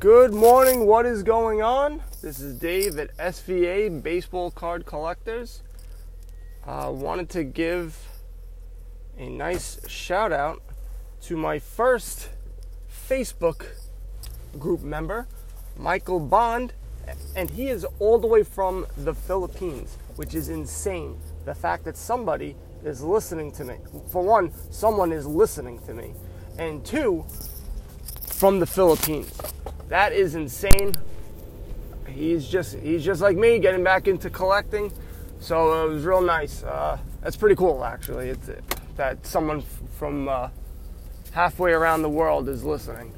Good morning. What is going on? This is Dave at SVA Baseball Card Collectors. Uh, wanted to give a nice shout out to my first Facebook group member, Michael Bond, and he is all the way from the Philippines, which is insane. The fact that somebody is listening to me. For one, someone is listening to me. And two, from the Philippines. That is insane. He's just he's just like me, getting back into collecting. So it was real nice. Uh, that's pretty cool, actually. It's that someone from uh, halfway around the world is listening.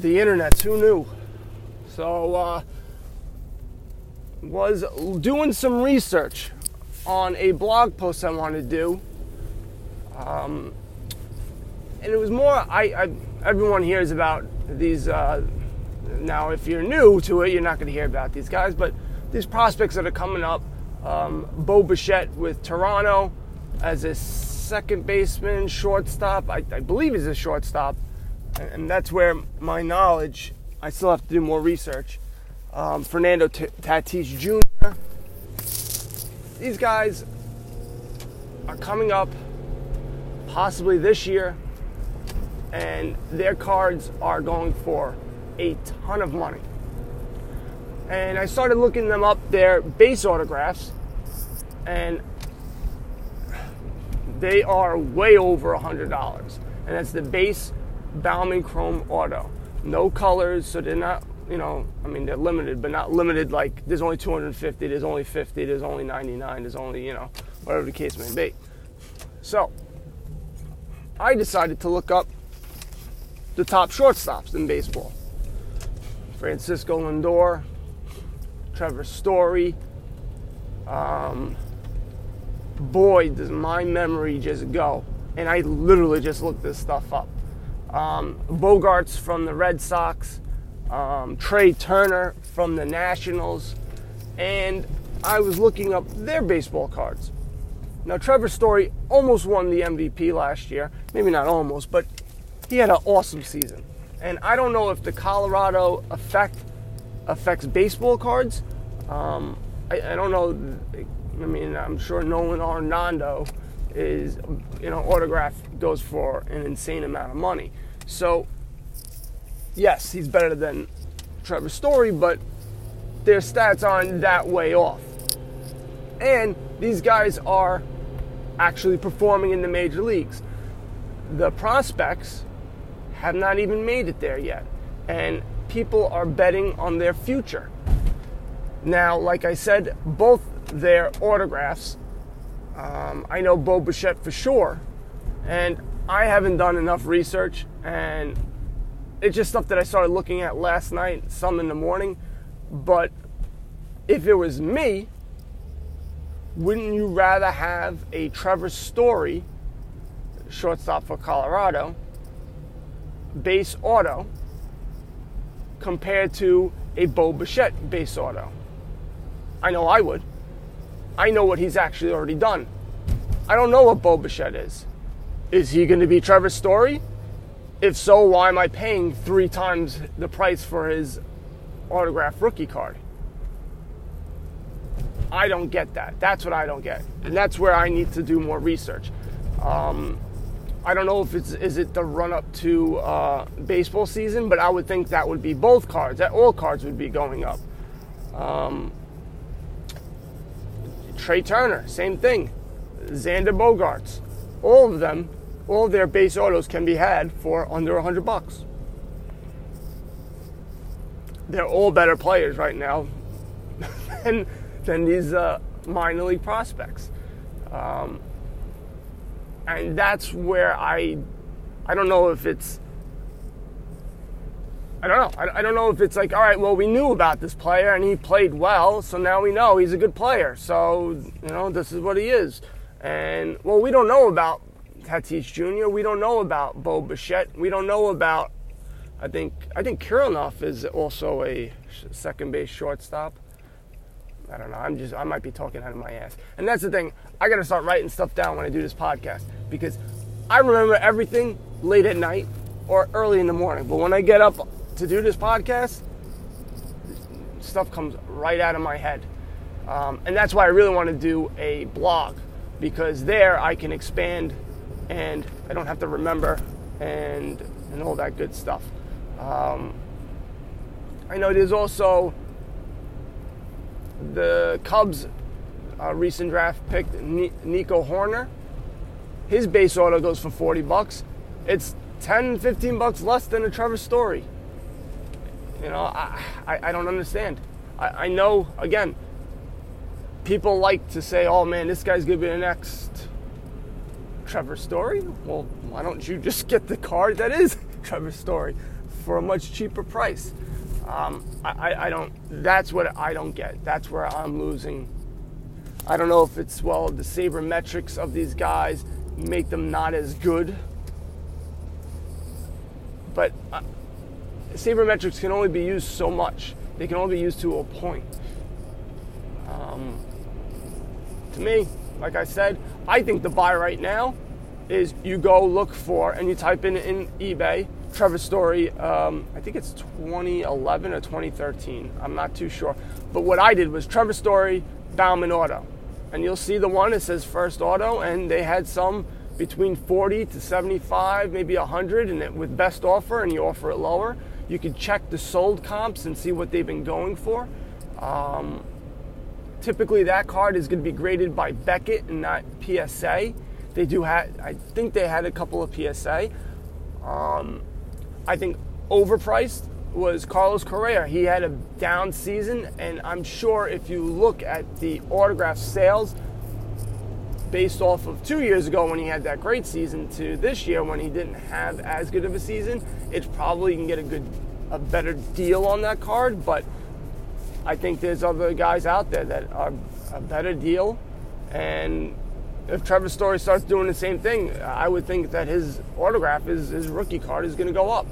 The internet, who knew? So uh, was doing some research on a blog post I wanted to do. Um, and it was more I, I everyone hears about these uh, now if you're new to it you're not going to hear about these guys but these prospects that are coming up um, Bo Bichette with Toronto as a second baseman shortstop I, I believe he's a shortstop and, and, that's where my knowledge I still have to do more research um, Fernando T- Tatis Jr. These guys are coming up possibly this year and their cards are going for a ton of money. And I started looking them up, their base autographs, and they are way over a $100. And that's the base Bowman Chrome Auto. No colors, so they're not, you know, I mean, they're limited, but not limited like there's only 250, there's only 50, there's only 99, there's only, you know, whatever the case may be. So, I decided to look up the top shortstops in baseball. Francisco Lindor, Trevor Story. Um, boy, does my memory just go. And I literally just looked this stuff up. Um, Bogaerts from the Red Sox, um, Trea Turner from the Nationals, and I was looking up their baseball cards. Now, Trevor Story almost won the MVP last year. Maybe not almost, but he had an awesome season. And I don't know if the Colorado effect affects baseball cards. Um, I, I, don't know. I mean, I'm sure Nolan Arenado is, you know, autograph goes for an insane amount of money. So, yes, he's better than Trevor Story, but their stats aren't that way off. And these guys are actually performing in the major leagues. The prospects have not even made it there yet. And people are betting on their future. Now, like I said, both their autographs, um, I know Bo Bichette for sure, and I haven't done enough research, and it's just stuff that I started looking at last night, some in the morning. But if it was me, wouldn't you rather have a Trevor Story, shortstop for Colorado, base auto compared to a Bo Bichette base auto? I know I would. I know what he's actually already done. I don't know what Bo Bichette is. Is he going to be Trevor Story? If so, why am I paying three times the price for his autographed rookie card? I don't get that. That's what I don't get. And that's where I need to do more research. Um, I don't know if it's is it the run up to uh, baseball season, but I would think that would be both cards. That all cards would be going up. Um, Trea Turner, same thing. Xander Bogaerts, all of them, all of their base autos can be had for under hundred bucks. They're all better players right now than than these uh, minor league prospects. Um, and that's where I, I don't know if it's, I don't know. I, don't know if it's like, all right, well, we knew about this player and he played well, so now we know he's a good player. So, you know, this is what he is. And, well, we don't know about Tatis Jr., we don't know about Bo Bichette, we don't know about, I think, I think Kirilloff is also a second base shortstop. I don't know. I'm just I might be talking out of my ass. And that's the thing. I got to start writing stuff down when I do this podcast because I remember everything late at night or early in the morning. But when I get up to do this podcast, stuff comes right out of my head. Um, and that's why I really want to do a blog because there I can expand and I don't have to remember and and all that good stuff. Um, I know there's also the Cubs uh, recent draft pick Nico Hoerner. His base auto goes for 40 bucks. It's 10, 15 bucks less than a Trevor Story. You know, I, I, I don't understand. I, I know, again, people like to say, oh man, this guy's going to be the next Trevor Story. Well, why don't you just get the card that is Trevor Story for a much cheaper price? Um, I, I don't, that's what I don't get. That's where I'm losing. I don't know if it's, well, the sabermetrics of these guys make them not as good. But uh, sabermetrics can only be used so much. They can only be used to a point. Um, to me, like I said, I think the buy right now is you go look for and you type in in eBay Trevor Story. Um, I think it's 2011 or 2013. I'm not too sure. But what I did was Trevor Story Bowman Auto, and you'll see the one that says First Auto, and they had some between 40 to 75, maybe 100, and it, with best offer, and you offer it lower. You can check the sold comps and see what they've been going for. Um, typically, that card is going to be graded by Beckett and not PSA. They do have, I think they had a couple of PSA. Um, I think overpriced was Carlos Correa. He had a down season, and I'm sure if you look at the autograph sales based off of two years ago when he had that great season to this year when he didn't have as good of a season, it's probably you can get a good, a better deal on that card. But I think there's other guys out there that are a better deal, and if Trevor Story starts doing the same thing, I would think that his autograph, his, his rookie card, is going to go up.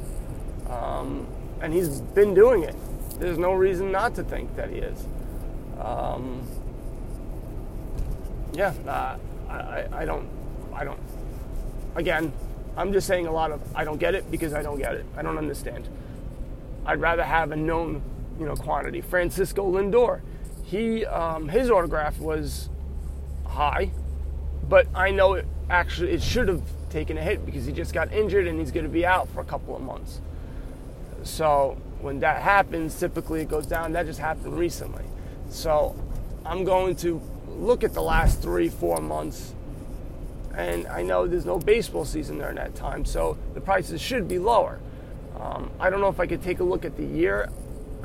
Um, and he's been doing it. There's no reason not to think that he is. Um, yeah, uh, I, I don't, I don't. Again, I'm just saying a lot of I don't get it because I don't get it. I don't understand. I'd rather have a known, you know, quantity. Francisco Lindor, he, um, his autograph was high but I know it actually it should have taken a hit because he just got injured and he's going to be out for a couple of months. So when that happens, typically it goes down. That just happened recently. So I'm going to look at the last three, four months, and I know there's no baseball season during that time, so the prices should be lower. Um, I don't know if I could take a look at the year.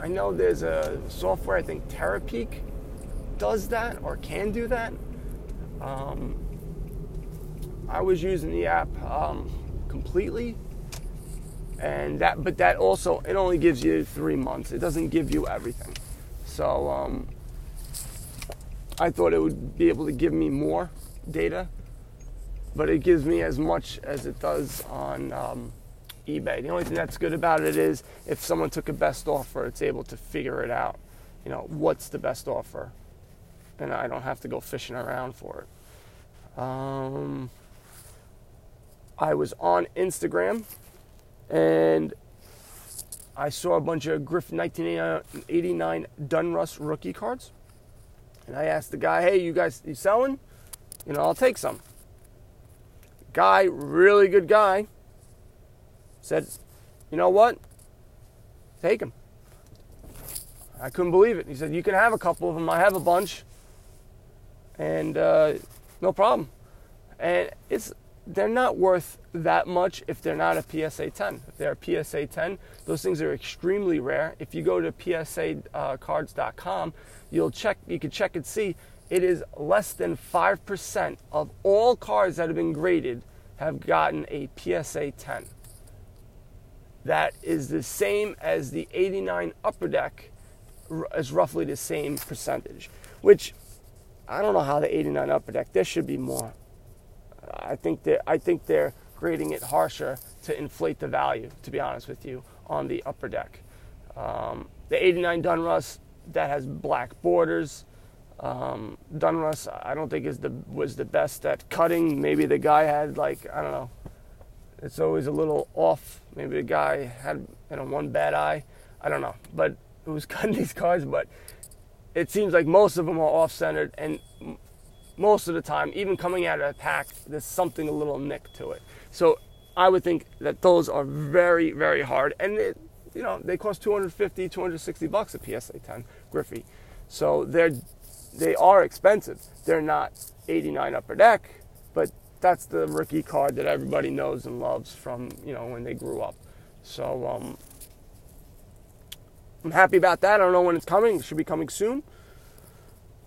I know there's a software, I think Terapeak does that or can do that. Um, I was using the app um, completely, and that but that also it only gives you three months. It doesn't give you everything. So um, I thought it would be able to give me more data, but it gives me as much as it does on um, eBay. The only thing that's good about it is if someone took a best offer, it's able to figure it out. You know what's the best offer, and I don't have to go fishing around for it. Um, I was on Instagram and I saw a bunch of Griff 1989 Donruss rookie cards. And I asked the guy, hey, you guys, you selling? You know, I'll take some. Guy, really good guy, said, you know what? Take them. I couldn't believe it. He said, you can have a couple of them. I have a bunch. And uh, no problem. And it's they're not worth that much if they're not a PSA 10. If they're a PSA 10, those things are extremely rare. If you go to psacards.com, uh, you'll check, you can check and see it is less than 5% of all cards that have been graded have gotten a PSA 10. That is the same as the 89 upper deck is roughly the same percentage, which I don't know how the 89 upper deck, there should be more. I think that I think they're grading it harsher to inflate the value. To be honest with you, on the upper deck, um, the '89 Donruss that has black borders. Um, Donruss, I don't think is the was the best at cutting. Maybe the guy had like I don't know it's always a little off. Maybe the guy had you know one bad eye. I don't know, but was cutting these cars? But it seems like most of them are off centered, and most of the time, even coming out of a pack, there's something a little nick to it. So I would think that those are very, very hard, and it, you know they cost 250, 260 bucks a PSA 10 Griffey. So they're they are expensive. They're not 89 upper deck, but that's the rookie card that everybody knows and loves from you know when they grew up. So um, I'm happy about that. I don't know when it's coming. It should be coming soon.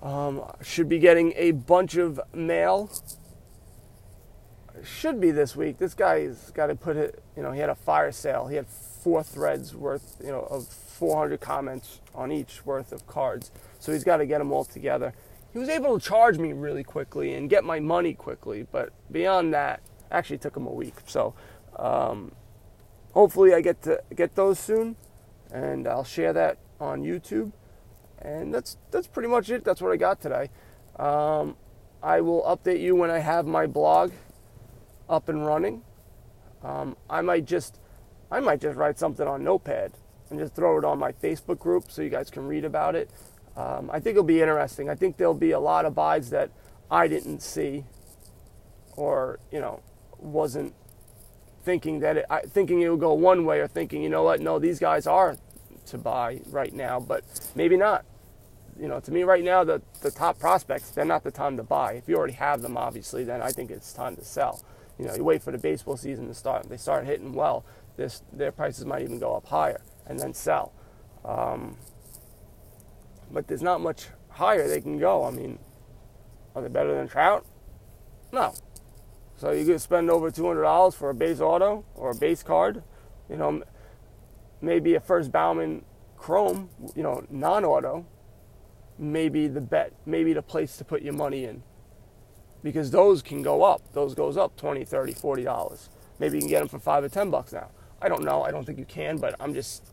Um, should be getting a bunch of mail. Should be this week. This guy's got to put it. You know, he had a fire sale. He had four threads worth, you know, of 400 comments on each worth of cards. So he's got to get them all together. He was able to charge me really quickly and get my money quickly, but beyond that, actually took him a week. So um, hopefully I get to get those soon, and I'll share that on YouTube. And that's that's pretty much it. That's what I got today. Um, I will update you when I have my blog up and running. Um, I might just I might just write something on Notepad and just throw it on my Facebook group so you guys can read about it. Um, I think it'll be interesting. I think there'll be a lot of buys that I didn't see, or you know, wasn't thinking that it, I, thinking it would go one way, or thinking you know what, no, these guys are to buy right now, but maybe not you know, to me right now, the, the top prospects, they're not the time to buy. If you already have them, obviously, then I think it's time to sell. You know, you wait for the baseball season to start. They start hitting well, this, their prices might even go up higher and then sell. Um, but there's not much higher they can go. I mean, are they better than Trout? No. So you could spend over $200 for a base auto or a base card. You know, maybe a first Bowman Chrome, you know, non-auto maybe the bet, maybe the place to put your money in. Because those can go up. Those goes up 20, 30, 40 dollars. Maybe you can get them for 5 or 10 bucks now. I don't know. I don't think you can, but I'm just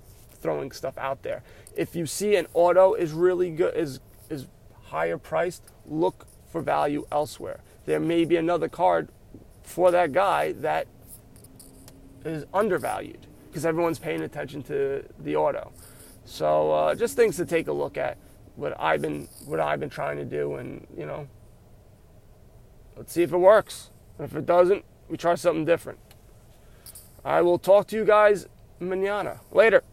throwing stuff out there. If you see an auto is really good is is higher priced, look for value elsewhere. There may be another card for that guy that is undervalued because everyone's paying attention to the auto. So uh, just things to take a look at what I've been what I've been trying to do, and you know, let's see if it works. And if it doesn't, we try something different. I will talk to you guys manana later.